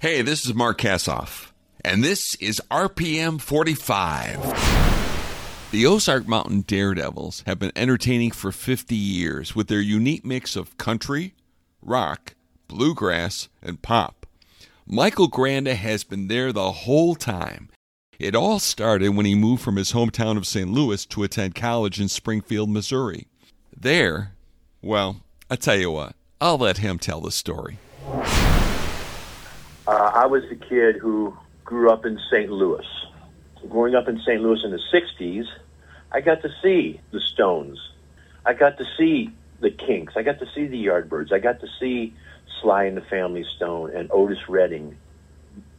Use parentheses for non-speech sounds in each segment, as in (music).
Hey, this is Mark Kassoff, and this is RPM 45. The Ozark Mountain Daredevils have been entertaining for 50 years with their unique mix of country, rock, bluegrass, and pop. Michael Granda has been there the whole time. It all started when he moved from his hometown of St. Louis to attend college in Springfield, Missouri. There, well, I tell you what, I'll let him tell the story. Uh, I was the kid who grew up in St. Louis. Growing up in St. Louis in the 60s, I got to see the Stones. I got to see the Kinks. I got to see the Yardbirds. I got to see Sly and the Family Stone and Otis Redding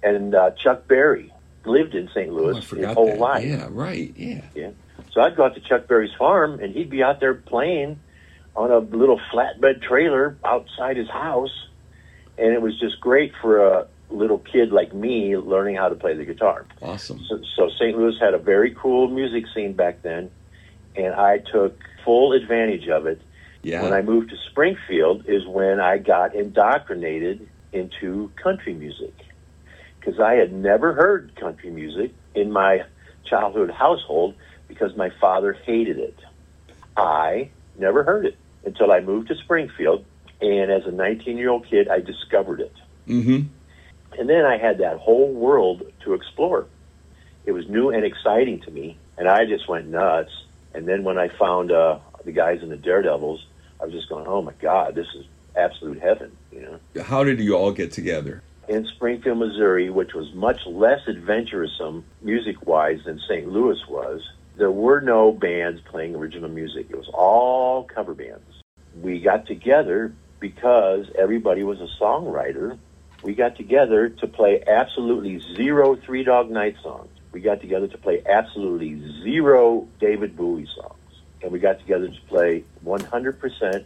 and uh, Chuck Berry lived in St. Louis Oh, his whole that. life. Yeah, right. Yeah. Yeah. So I'd go out to Chuck Berry's farm, and he'd be out there playing on a little flatbed trailer outside his house, and it was just great for a little kid like me learning how to play the guitar. Awesome. So, so St. Louis had a very cool music scene back then, and I took full advantage of it. Yeah. When I moved to Springfield is when I got indoctrinated into country music because I had never heard country music in my childhood household because my father hated it. I never heard it until I moved to Springfield, and as a 19 year old kid, I discovered it. mm-hmm. And then I had that whole world to explore. It was new and exciting to me, and I just went nuts. And then when I found uh, the guys in the Daredevils, I was just going, "Oh my God, this is absolute heaven!" You know. How did you all get together? In Springfield, Missouri, which was much less adventuresome music-wise than St. Louis was, there were no bands playing original music. It was all cover bands. We got together because everybody was a songwriter we got together to play absolutely zero Three Dog Night songs. We got together to play absolutely zero David Bowie songs. And we got together to play 100%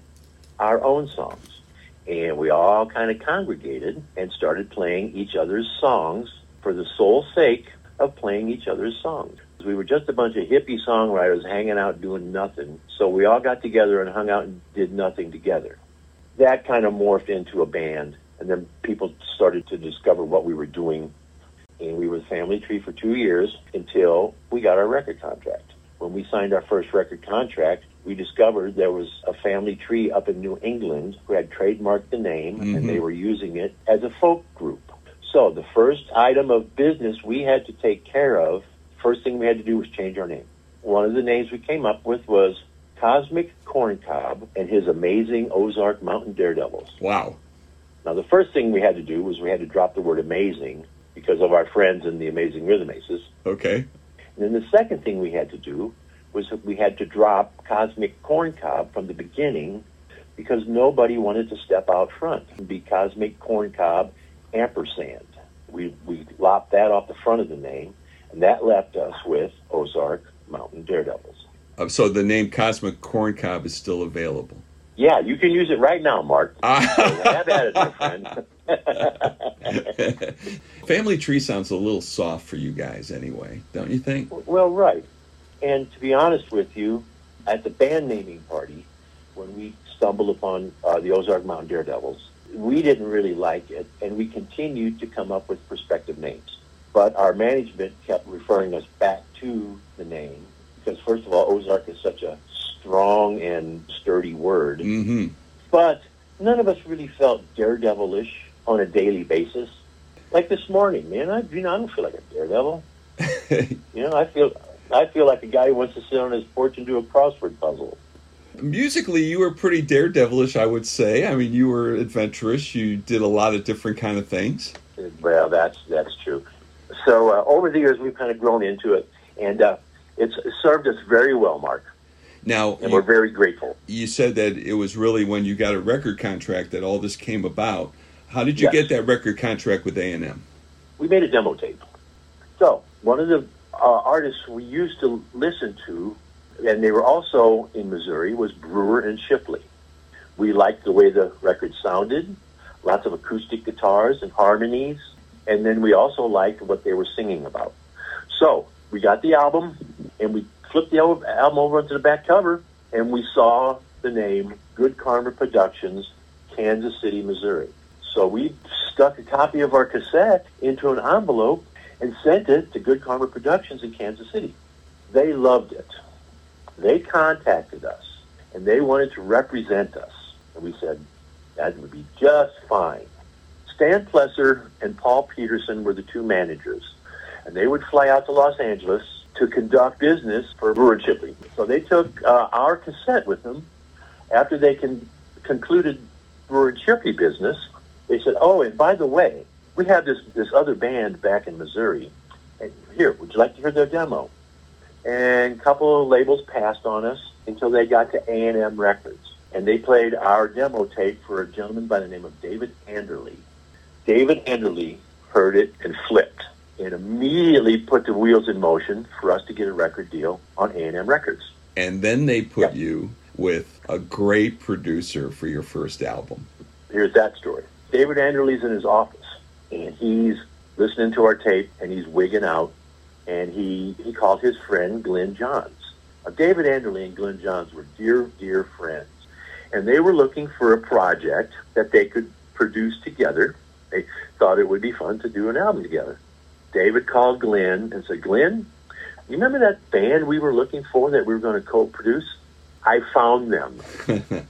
our own songs. And we all kind of congregated and started playing each other's songs for the sole sake of playing each other's songs. We were just a bunch of hippie songwriters hanging out doing nothing. So we all got together and hung out and did nothing together. That kind of morphed into a band and then people started to discover what we were doing. And we were the family tree for two years until we got our record contract. When we signed our first record contract, we discovered there was a family tree up in New England who had trademarked the name and mm-hmm. they were using it as a folk group. So the first item of business we had to take care of, first thing we had to do was change our name. One of the names we came up with was Cosmic Corncob and his amazing Ozark Mountain Daredevils. Wow. Now, the first thing we had to do was we had to drop the word amazing because of our friends in the Amazing Rhythm Aces. Okay. And then the second thing we had to do was that we had to drop Cosmic Corncob from the beginning because nobody wanted to step out front and be Cosmic Corncob ampersand. We, we lopped that off the front of the name, and that left us with Ozark Mountain Daredevils. Uh, so the name Cosmic Corncob is still available. Yeah, you can use it right now, Mark. (laughs) Ah. Have at it, my friend. (laughs) Family Tree sounds a little soft for you guys anyway, don't you think? Well, right. And to be honest with you, at the band naming party, when we stumbled upon uh, the Ozark Mountain Daredevils, we didn't really like it, and we continued to come up with prospective names. But our management kept referring us back to the name because, first of all, Ozark is such a strong and sturdy word. Mm-hmm. But none of us really felt daredevilish on a daily basis. Like this morning, man, I you know I don't feel like a daredevil. (laughs) You know, I feel I feel like a guy who wants to sit on his porch and do a crossword puzzle. Musically, you were pretty daredevilish, I would say. I mean, you were adventurous. You did a lot of different kind of things. Well, that's that's true. So uh, over the years, we've kind of grown into it, and uh, it's served us very well, Mark, Now, and we're you, very grateful. you said that it was really when you got a record contract that all this came about. How did you Yes. get that record contract with A&M? we made a demo tape. So one of the uh, artists we used to listen to, and they were also in Missouri, was Brewer and Shipley. We liked the way the record sounded, lots of acoustic guitars and harmonies, and then we also liked what they were singing about. So we got the album, and we flipped the album over onto the back cover, and we saw the name Good Karma Productions, Kansas City, Missouri. So we stuck a copy of our cassette into an envelope and sent it to Good Karma Productions in Kansas City. They loved it. They contacted us and they wanted to represent us. And we said, that would be just fine. Stan Plesser and Paul Peterson were the two managers, and they would fly out to Los Angeles to conduct business for Brewer Shipley. So they took uh, our cassette with them. After they con- concluded Brewer and Shipley business, they said, "Oh, and by the way, we have this this other band back in Missouri. And here, would you like to hear their demo?" And a couple of labels passed on us until they got to A and M Records, and they played our demo tape for a gentleman by the name of David Anderle. David Anderle heard it and flipped, and immediately put the wheels in motion for us to get a record deal on A and M Records. And then they put you with a great producer for your first album. Here's that story. David Anderle's in his office, and he's listening to our tape, and he's wigging out, and he he called his friend Glyn Johns. Now, David Anderle and Glyn Johns were dear, dear friends, and they were looking for a project that they could produce together. They thought it would be fun to do an album together. David called Glenn and said, Glenn, you remember that band we were looking for that we were going to co-produce? I found them. (laughs)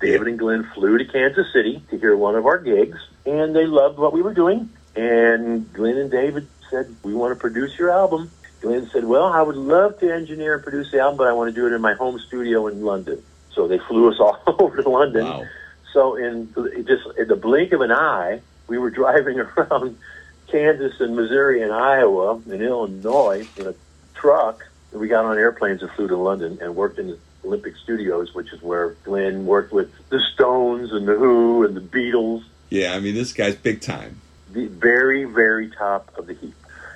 David and Glenn flew to Kansas City to hear one of our gigs, and they loved what we were doing. And Glenn and David said, "We want to produce your album." Glenn said, "Well, I would love to engineer and produce the album, but I want to do it in my home studio in London." So they flew us (laughs) all over to London. Wow. So in just in the blink of an eye, we were (laughs) driving around Kansas and Missouri and Iowa and Illinois in a truck. We got on airplanes and flew to London and worked in the Olympic Studios, which is where Glenn worked with the Stones and the Who and the Beatles, Yeah, I mean, this guy's big time. the very, very top of the heap.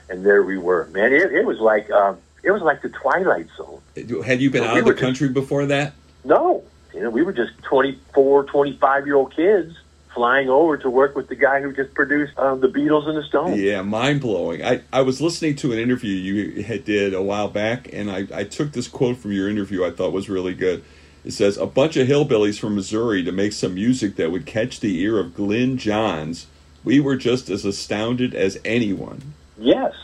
And there we were, man. It, it was like um, it was like the Twilight Zone. Had you been Well, out we of the were just- country before that? No, you know, we were just 24, 25 year old kids flying over to work with the guy who just produced um, the Beatles and the Stones. Yeah, mind blowing. I, I was listening to an interview you had did a while back, and I, I took this quote from your interview I thought was really good. It says, A bunch of hillbillies from Missouri to make some music that would catch the ear of Glyn Johns. We were just as astounded as anyone. Yes,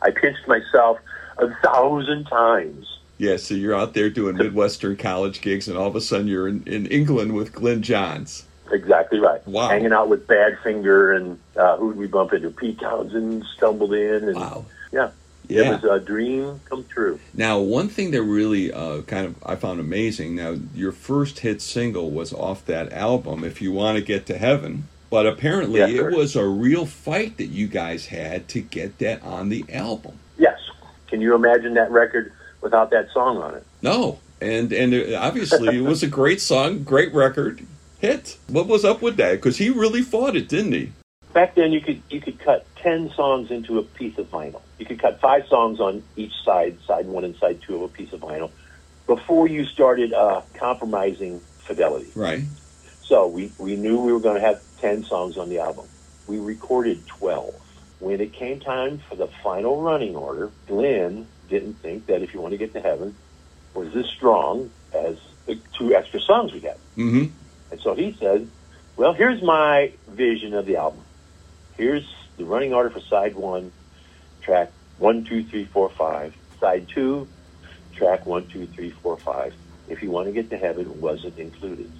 I pinched myself a thousand times. Yeah, so you're out there doing Midwestern college gigs, and all of a sudden you're in, in England with Glyn Johns. Exactly right. Wow. Hanging out with Badfinger and uh, who did we bump into? Pete Townshend stumbled in, and Wow. yeah, Yeah. it was a dream come true. Now, one thing that really uh, kind of I found amazing. Now, your first hit single was off that album, "If You Want to Get to Heaven," but apparently Yes, it was a real fight that you guys had to get that on the album. Yes. Can you imagine that record without that song on it? No, and and obviously it was a great song, great record, hit. What was up with that? Because he really fought it, didn't he? Back then, you could you could cut ten songs into a piece of vinyl. You could cut five songs on each side, side one and side two of a piece of vinyl, before you started uh, compromising fidelity. Right. So we, we knew we were going to have 10 songs on the album. We recorded 12. When it came time for the final running order, Glenn didn't think that If You Want to Get to Heaven was as strong as the two extra songs we had. Mm-hmm. And so he said, well, here's my vision of the album. Here's the running order for side one, track one, two, three, four, five. Side two, track one, two, three, four, five. If you want to get to heaven wasn't included.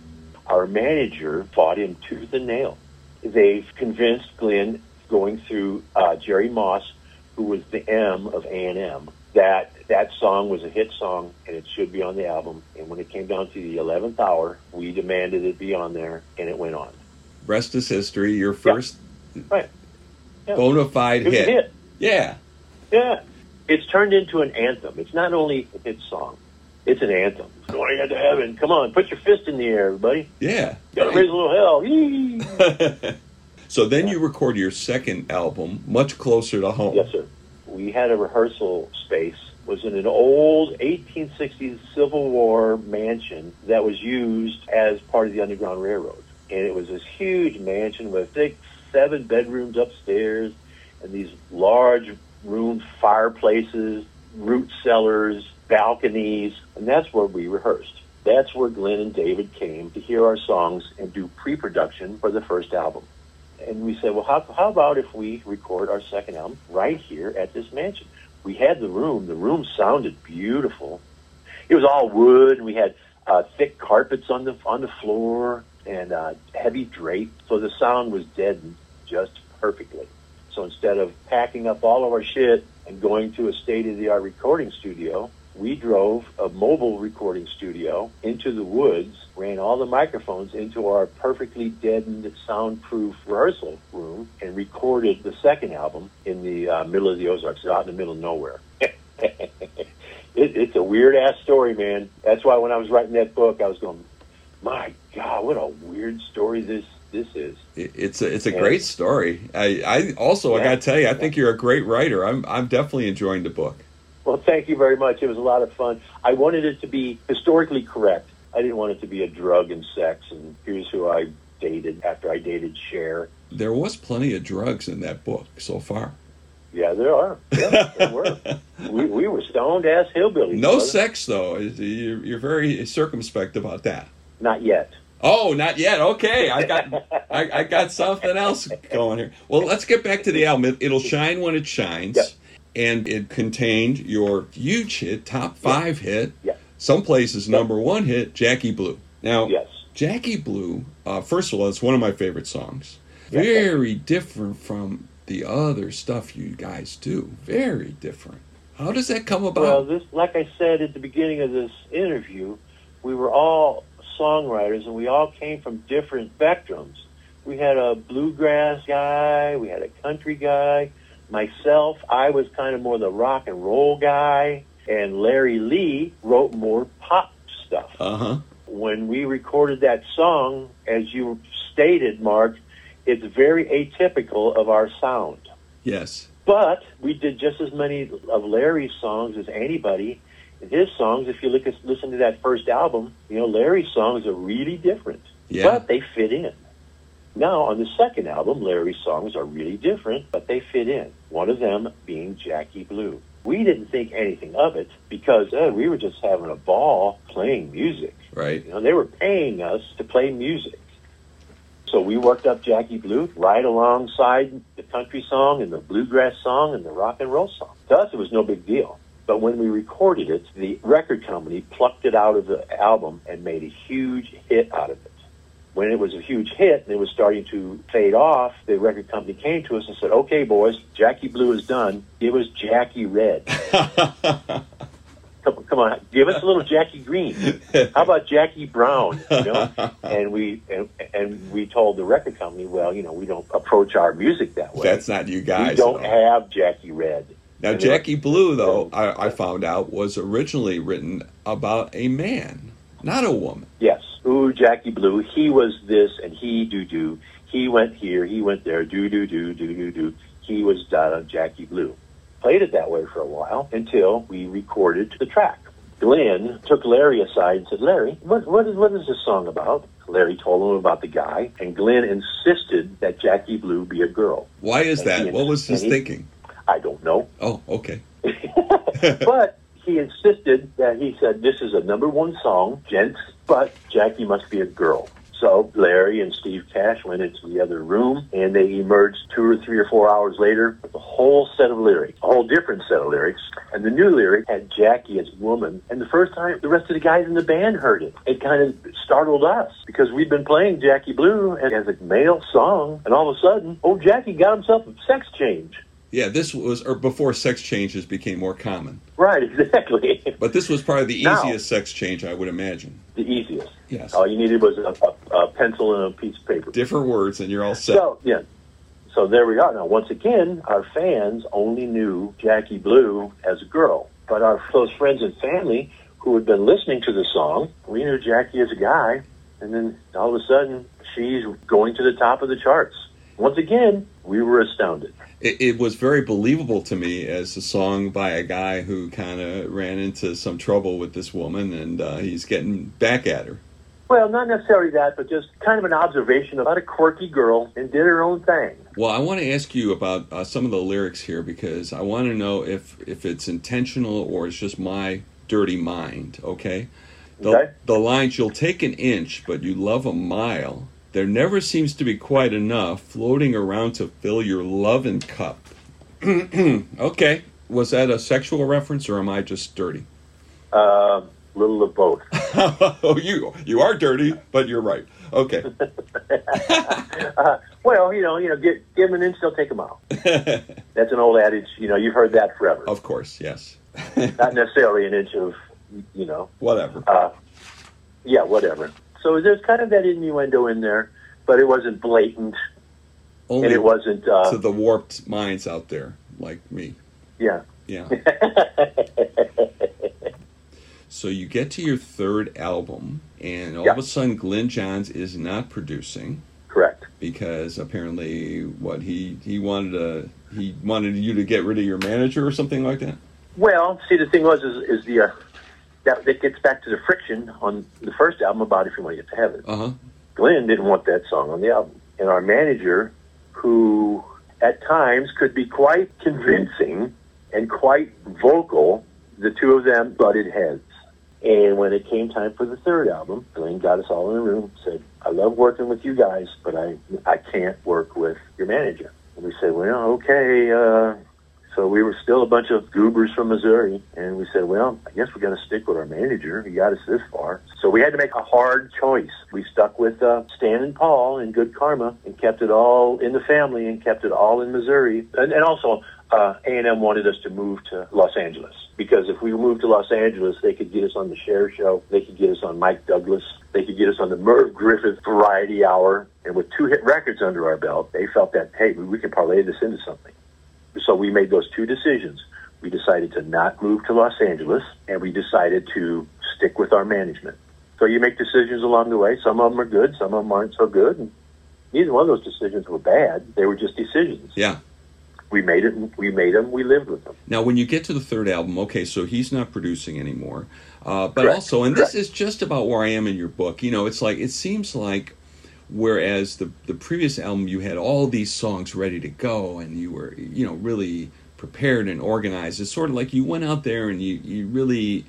Our manager fought him tooth and nail. They've convinced Glenn, going through uh, Jerry Moss, who was the M of A&M, that that song was a hit song and it should be on the album. And when it came down to the 11th hour, we demanded it be on there, and it went on. Rest is history. Your first Right. Yeah. bona fide It was a hit. hit. Yeah. Yeah. It's turned into an anthem. It's not only a hit song, it's an anthem. Going into heaven. Come on, put your fist in the air, everybody. Yeah. Gotta raise a little hell. (laughs) So then you record your second album, much closer to home. yes, sir. We had a rehearsal space. Was in an old 1860s Civil War mansion that was used as part of the Underground Railroad. And it was this huge mansion with six, seven bedrooms upstairs and these large room fireplaces, root cellars, balconies, and that's where we rehearsed. That's where Glenn and David came to hear our songs and do pre-production for the first album. And we said, well, how, how about if we record our second album right here at this mansion? We had the room. The room sounded beautiful. It was all wood, and we had uh, thick carpets on the on the floor and uh, heavy drape, so the sound was deadened just perfectly. So instead of packing up all of our shit and going to a state of the art recording studio, we drove a mobile recording studio into the woods, ran all the microphones into our perfectly deadened, soundproof rehearsal room, and recorded the second album in the uh, middle of the Ozarks, out in the middle of nowhere. (laughs) it, it's a weird ass story, man. That's why when I was writing that book, I was going, "My God, what a weird story this this is." It's a it's a great story. I, I also yeah. I got to tell you, I think you're a great writer. I'm I'm definitely enjoying the book. Well, thank you very much. It was a lot of fun. I wanted it to be historically correct. I didn't want it to be a drug and sex and here's who I dated after I dated Cher. There was plenty of drugs in that book so far. Yeah, there are. Yeah, there were. (laughs) we, we were stoned ass hillbillies. No brother. sex though. You're, you're very circumspect about that. Not yet. Oh, not yet. Okay, I got I, I, got something else going here. Well, let's get back to the album. It'll shine when it shines. Yep and it contained your huge hit, top five yeah. hit. Some places number one hit, Jackie Blue. Now, yes. Jackie Blue, uh, first of all, it's one of my favorite songs. Very different from the other stuff you guys do. Very different. How does that come about? Well, this, like I said at the beginning of this interview, we were all songwriters and we all came from different spectrums. We had a bluegrass guy, we had a country guy, Myself, I was kind of more the rock and roll guy, and Larry Lee wrote more pop stuff. Uh-huh. When we recorded that song, as you stated, Mark, it's very atypical of our sound. Yes. But we did just as many of Larry's songs as anybody. And his songs, if you look at, listen to that first album, you know, Larry's songs are really different. Yeah. But they fit in. Now, on the second album, Larry's songs are really different, but they fit in. One of them being Jackie Blue. We didn't think anything of it because uh, we were just having a ball playing music. Right. You know, they were paying us to play music. So we worked up Jackie Blue right alongside the country song and the bluegrass song and the rock and roll song. To us, it was no big deal. But when we recorded it, the record company plucked it out of the album and made a huge hit out of it when it was a huge hit and it was starting to fade off, the record company came to us and said, "Okay, boys, Jackie Blue is done. Give us Jackie Red." (laughs) come, come on, give us a little Jackie Green. How about Jackie Brown? You know, (laughs) and we and, and we told the record company, well, you know, we don't approach our music that way. That's not you guys. We don't have Jackie Red. Now, and Jackie Blue, though, I, I found out was originally written about a man, not a woman. Yes ooh, Jackie Blue, he was this and he do do. He went here, he went there, do do do do do do. He was da Jackie Blue. Played it that way for a while until we recorded the track. Glenn took Larry aside and said, Larry, what, what, is, what is this song about? Larry told him about the guy, and Glenn insisted that Jackie Blue be a girl. Why is and that? What was his he, thinking? I don't know. Oh, okay. (laughs) (laughs) but he insisted that he said, This is a number one song, gents, but Jackie must be a girl. So Larry and Steve Cash went into the other room and they emerged two or three or four hours later with a whole set of lyrics, a whole different set of lyrics. And the new lyric had Jackie as woman. And the first time the rest of the guys in the band heard it, it kind of startled us because we'd been playing Jackie Blue as a male song. And all of a sudden, old Jackie got himself a sex change. Yeah, this was or before sex changes became more common. Right, (laughs) exactly. But this was probably the easiest now, sex change, I would imagine. The easiest. Yes. All you needed was a, a, a, pencil and a piece of paper. Different words, and you're all set. So yeah. So there we are. Now, once again, our fans only knew Jackie Blue as a girl, but our close friends and family who had been listening to the song, we knew Jackie as a guy, and then all of a sudden, she's going to the top of the charts. Once again, we were astounded it, it, was very believable to me as a song by a guy who kind of ran into some trouble with this woman and uh, he's getting back at her. Well, not necessarily that, but just kind of an observation about a quirky girl and did her own thing. Well, I want to ask you about uh, some of the lyrics here because I want to know if if it's intentional or it's just my dirty mind. Okay. The, okay. the lines you'll take an inch, but you love a mile. There never seems to be quite enough floating around to fill your loving cup. (clears throat) okay. Was that a sexual reference or am I just dirty? Uh, little of both. (laughs) oh, you you are dirty, but you're right. Okay. (laughs) uh, well, you know, you know, give, give them an inch, they'll take a (laughs) mile. That's an old adage. You know, you've heard that forever. Of course, yes. Not necessarily an inch of, you know, whatever. Uh, yeah, whatever. So there's kind of that innuendo in there, but it wasn't blatant, Only and it wasn't uh, to the warped minds out there like me. Yeah. Yeah. (laughs) so you get to your third album, and all Yeah. of a sudden, Glyn Johns is not producing Correct. because apparently, what he he wanted to he wanted you to get rid of your manager or something like that. Well, see, the thing was, is, is the uh, that that gets back to the friction on the first album about if you want to get to heaven. Uh huh. Glenn didn't want that song on the album, and our manager, who at times could be quite convincing and quite vocal, the two of them butted heads. And when it came time for the third album, Glenn got us all in a room, said, I love working with you guys, but I, I can't work with your manager. And we said, well, okay. Uh, so we were still a bunch of goobers from Missouri, and we said, well, I guess we're going to stick with our manager. He got us this far. So we had to make a hard choice. We stuck with uh, Stan and Paul and Good Karma and kept it all in the family and kept it all in Missouri. And, and also, uh, A&M wanted us to move to Los Angeles because if we moved to Los Angeles, they could get us on the Cher Show, they could get us on Mike Douglas, they could get us on the Merv Griffith Variety Hour, and with two hit records under our belt, they felt that hey, we can parlay this into something. So we made those two decisions. We decided to not move to Los Angeles, and we decided to stick with our management. So you make decisions along the way. Some of them are good, some of them aren't so good. And neither one of those decisions were bad. They were just decisions. Yeah. We made it. We made them. We lived with them. Now, when you get to the third album, okay, so he's not producing anymore, uh, but Correct. also, and Correct. this is just about where I am in your book. You know, it's like it seems like whereas the the previous album you had all these songs ready to go and you were you know really prepared and organized. It's sort of like you went out there and you you really.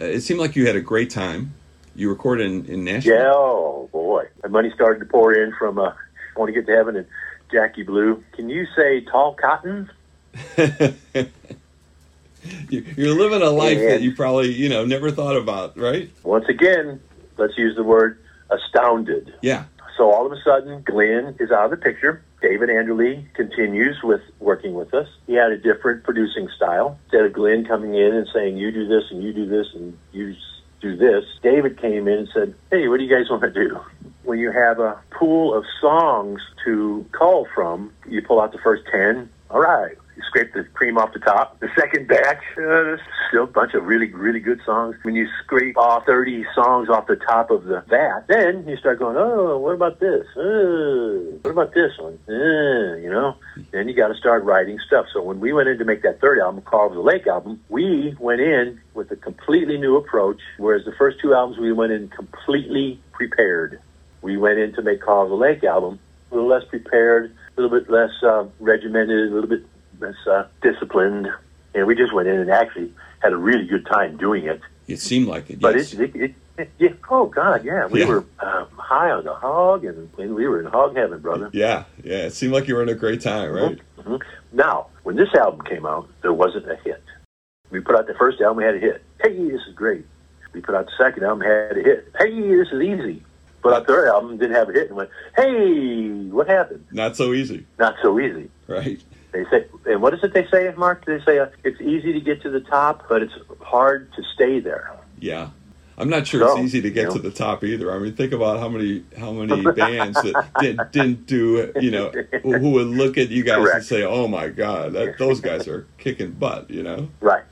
Uh, it seemed like you had a great time. You recorded in, in Nashville. Yeah, oh boy. My money started to pour in from uh, I Want to Get to Heaven and Jackie Blue. Can you say Tall Cotton? (laughs) You- You're living a life Yeah. that you probably you know never thought about, right? Once again, let's use the word astounded. Yeah. So all of a sudden, Glenn is out of the picture. David Anderle continues with working with us. He had a different producing style. Instead of Glenn coming in and saying, you do this and you do this and you do this, David came in and said, hey, what do you guys want to do? When you have a pool of songs to call from, you pull out the first 10. All right. Scrape the cream off the top. The second batch, uh, there's still a bunch of really, really good songs. When you scrape off 30 songs off the top of the vat, then you start going, oh, what about this? Uh, what about this one? Uh, you know? Then you got to start writing stuff. So when we went in to make that third album, Car Over the Lake album, we went in with a completely new approach, whereas the first two albums we went in completely prepared. We went in to make Car Over the Lake album a little less prepared, a little bit less uh, regimented, a little bit less uh, disciplined, and we just went in and actually had a really good time doing it. It seemed like it. But yes. it, it, it, yeah, oh God, yeah, we Yeah. were um, high on the hog, and, and we were in hog heaven, brother. (laughs) Yeah, yeah. It seemed like you were in a great time, right? Mhm. Now, when this album came out, there wasn't a hit. We put out the first album, we had a hit. Hey, this is great. We put out the second album, had a hit. Hey, this is easy. Put out the third album, didn't have a hit, and went, hey, what happened? Not so easy, Not so easy. right? They say, and what is it they say, Mark? They say uh, it's easy to get to the top, but it's hard to stay there. Yeah. I'm not sure So, it's easy to get you know. to the top either. I mean, think about how many how many (laughs) bands that did, didn't do, you know, who, would look at you guys and say, "Oh my God, that, those guys are kicking butt," you know? Right.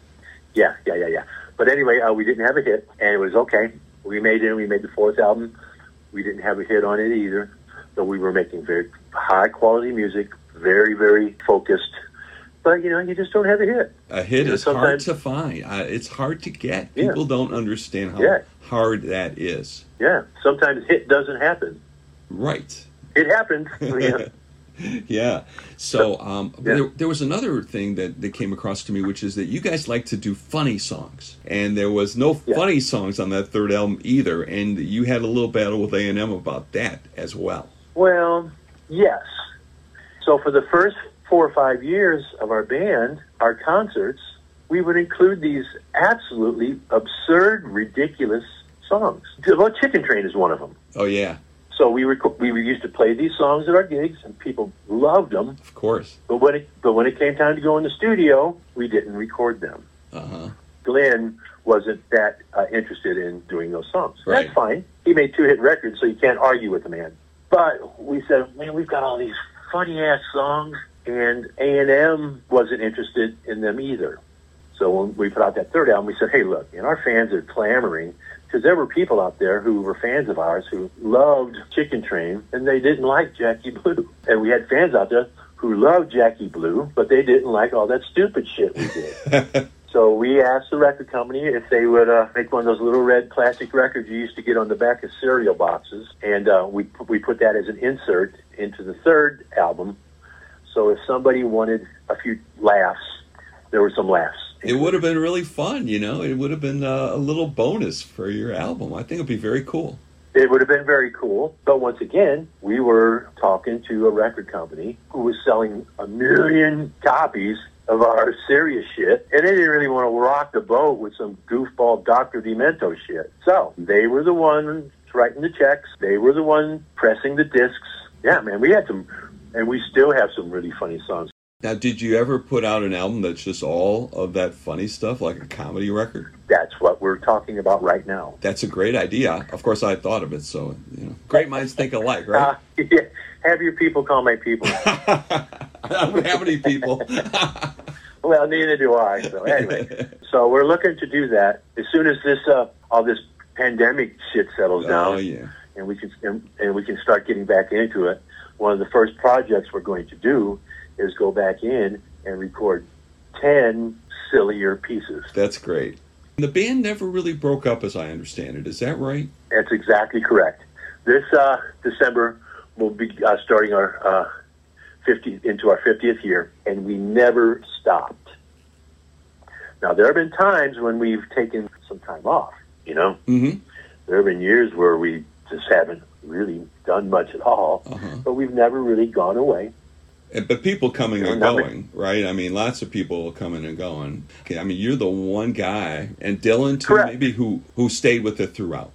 Yeah, yeah, yeah, yeah. But anyway, uh, we didn't have a hit, and it was okay. We made it. We made the fourth album. We didn't have a hit on it either, so we were making very high quality music, very, very focused. But you know, you just don't have a hit. A hit Yeah, is hard to find. Uh, it's hard to get. Yeah. People don't understand how Yeah. hard that is. Yeah, sometimes hit doesn't happen. Right. It happens. (laughs) yeah. yeah. So um, Yeah. There, there was another thing that, that came across to me, which is that you guys like to do funny songs, and there was no Yeah. funny songs on that third album either, and you had a little battle with A and M about that as well. Well, yes. So for the first four or five years of our band, our concerts, we would include these absolutely absurd, ridiculous songs. Well, Chicken Train is one of them. Oh yeah, So we we used to play these songs at our gigs, and people loved them. of course. But when it but when it came time to go in the studio, we didn't record them. Uh huh. Glenn wasn't that uh, interested in doing those songs. Right. That's fine. He made two hit records, so you can't argue with the man. But we said, man, we've got all these funny ass songs, and A and M wasn't interested in them either. So when we put out that third album, we said, hey, look, and our fans are clamoring because there were people out there who were fans of ours who loved Chicken Train, and they didn't like Jackie Blue. And we had fans out there who loved Jackie Blue, but they didn't like all that stupid shit we did. (laughs) So we asked the record company if they would uh, make one of those little red plastic records you used to get on the back of cereal boxes, and uh, we we put that as an insert into the third album. So if somebody wanted a few laughs, there were some laughs. It would have been really fun, you know. It would have been uh, a little bonus for your album. I think it'd be very cool. It would have been very cool. But once again, we were talking to a record company who was selling a million copies of our serious shit, and they didn't really want to rock the boat with some goofball Dr. Demento shit. So they were the ones writing the checks. They were the one pressing the discs. Yeah, man, we had some, and we still have some really funny songs. Now, did you ever put out an album that's just all of that funny stuff, like a comedy record? That's what we're talking about right now. That's a great idea. Of course, I thought of it, so you know, great minds think alike, right? Uh, (laughs) yeah, have your people call my people. (laughs) I don't have any people. (laughs) Well, neither do I. So anyway, (laughs) so we're looking to do that as soon as this uh, all this pandemic shit settles oh down, yeah, and we can and, and we can start getting back into it. One of the first projects we're going to do is go back in and record ten sillier pieces. that's great. The band never really broke up, as I understand it. Is that right? That's exactly correct. This uh, December we'll be uh, starting our uh, 50 into our 50th year, and we never stopped. Now there have been times when we've taken some time off. You know, Mm-hmm. there have been years where we just haven't really done much at all, Uh-huh. but we've never really gone away. But people coming and going, right? I mean, lots of people coming and going. Okay, I mean, you're the one guy, and Dillon too, Correct. maybe who who stayed with it throughout.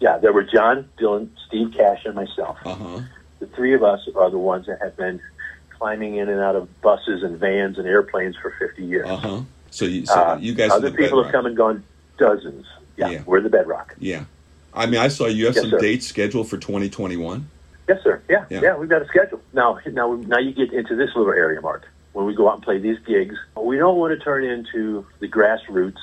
Yeah, there were John, Dillon, Steve Cash, and myself. Uh huh. The three of us are the ones that have been climbing in and out of buses and vans and airplanes for 50 years. Uh huh. So you, so Uh, you guys. other the people have come and gone dozens. Yeah, Yeah. we're the bedrock. Yeah. I mean, I saw you have Yes, some sir. dates scheduled for 2021. Yes, sir. Yeah, Yeah. yeah, we've got a schedule. Now, now, now you get into this little area, Mark. When we go out and play these gigs, we don't want to turn into the grassroots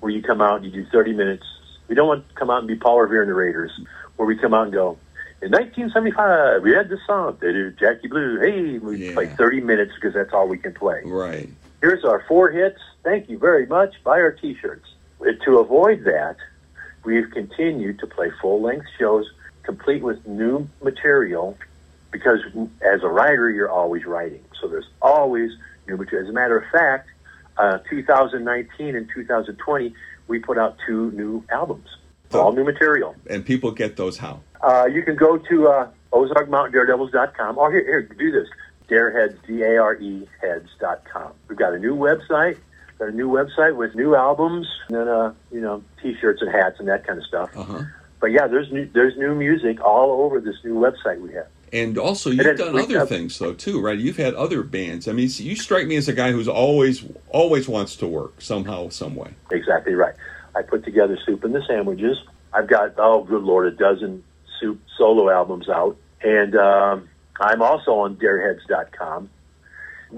where you come out and you do 30 minutes. We don't want to come out and be Paul Revere and the Raiders, where we come out and go, in 1975, we had this song, they do Jackie Blue. Hey, we Yeah. play 30 minutes because that's all we can play. Right. Here's our four hits. Thank you very much. Buy our T-shirts. To avoid that, we've continued to play full-length shows, complete with new material, because as a writer, you're always writing. So there's always new material. As a matter of fact, uh, 2019 and 2020, we put out two new albums, all new material. And people get those how? Uh, you can go to uh, OzarkMountainDaredevils.com. Or here, here, do this. Dareheads, D-A-R-E heads.com. We've got a new website. Got a new website with new albums, and then uh, you know, t-shirts and hats and that kind of stuff. Uh huh. But yeah, there's new there's new music all over this new website we have. And also, you've done other have- things though too, right? You've had other bands. I mean, you strike me as a guy who's always always wants to work somehow, some way. Exactly right. I put together Soup and the Sandwiches. I've got oh good lord, a dozen Soup solo albums out, and um, I'm also on Dareheads.com.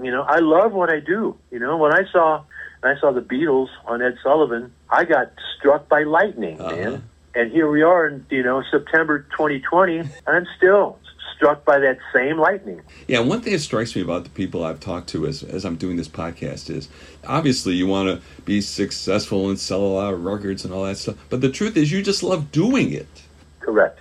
You know, I love what I do. You know, when I saw when I saw the Beatles on Ed Sullivan, I got struck by lightning, Uh-huh. man. And here we are in you know September 2020, and I'm still struck by that same lightning. Yeah, one thing that strikes me about the people I've talked to as as I'm doing this podcast is obviously you want to be successful and sell a lot of records and all that stuff, but the truth is you just love doing it. Correct.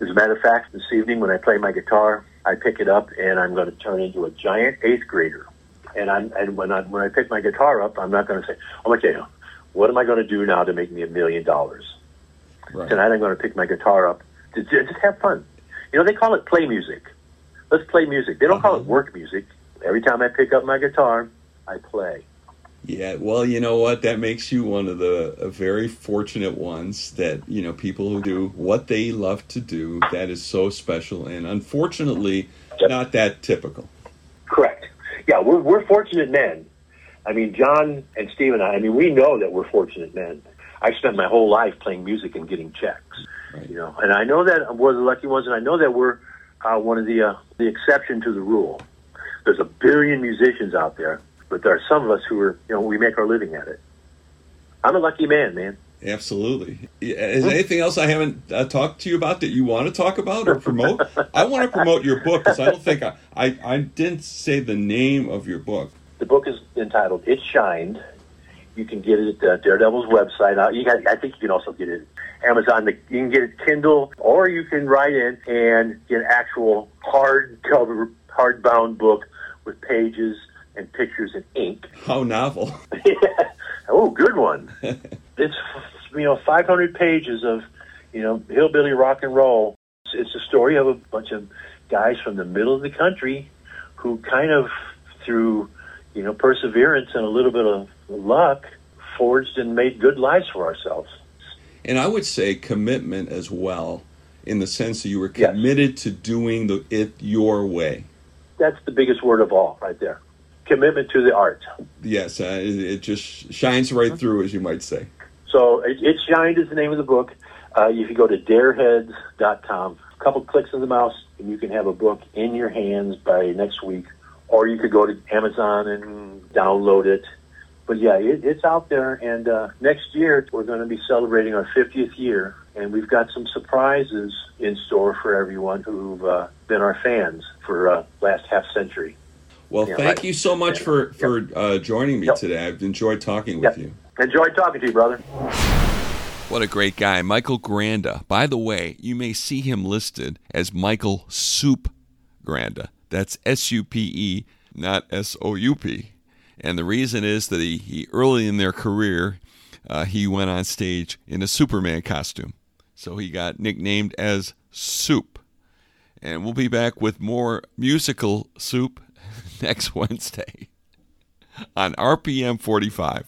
As a matter of fact, this evening when I play my guitar, I pick it up and I'm going to turn into a giant eighth grader. And I'm and when I when I pick my guitar up, I'm not going to say, "Oh, okay, what am I going to do now to make me a million dollars?" Tonight I'm going to pick my guitar up to just have fun. You know, they call it play music. Let's play music. They don't call it Uh-huh. work music. Every time I pick up my guitar, I play. Yeah, well, you know what? That makes you one of the uh, very fortunate ones that, you know, people who do what they love to do, that is so special and unfortunately Yep. not that typical. Correct. Yeah, we're we're fortunate men. I mean, John and Steve and I. I mean, we know that we're fortunate men. I spent my whole life playing music and getting checks. Right. You know, and I know that we're the lucky ones, and I know that we're uh, one of the uh, the exception to the rule. There's a billion musicians out there, but there are some of us who are, you know, we make our living at it. I'm a lucky man, man. Absolutely. Is there anything else I haven't uh, talked to you about that you want to talk about or promote? I want to promote your book because I don't think I, I, I didn't say the name of your book. The book is entitled "It Shined." You can get it at Daredevil's website. Uh, you got, I think you can also get it at Amazon. The, you can get it Kindle, or you can write in and get an actual hard hardcover, hardbound book with pages and pictures and ink. How novel. (laughs) oh, good one. (laughs) it's you know 500 pages of you know hillbilly rock and roll. It's, it's a story of a bunch of guys from the middle of the country who kind of through you know perseverance and a little bit of luck forged and made good lives for ourselves. And I would say commitment as well, in the sense that you were Yes. committed to doing the, it your way. That's the biggest word of all, right there. Commitment to the art. Yes, uh, it, it just shines right through, as you might say. So it, it shined is the name of the book. Uh, if you go to dareheads.com, a couple clicks of the mouse, and you can have a book in your hands by next week. Or you could go to Amazon and download it. But yeah, it, it's out there. And uh, next year, we're going to be celebrating our 50th year. And we've got some surprises in store for everyone who've uh, been our fans for uh, last half century. Well, Yeah, thank right. you so much Yeah. for for uh, joining me Yep. today. I've enjoyed talking Yep. with you. Enjoyed talking to you, brother. What a great guy, Michael Granda. By the way, you may see him listed as Michael Soup Granda. That's S U P E, not S O U P. And the reason is that he, he early in their career, uh, he went on stage in a Superman costume. So he got nicknamed as Soup. And we'll be back with more musical soup (laughs) next Wednesday on RPM 45.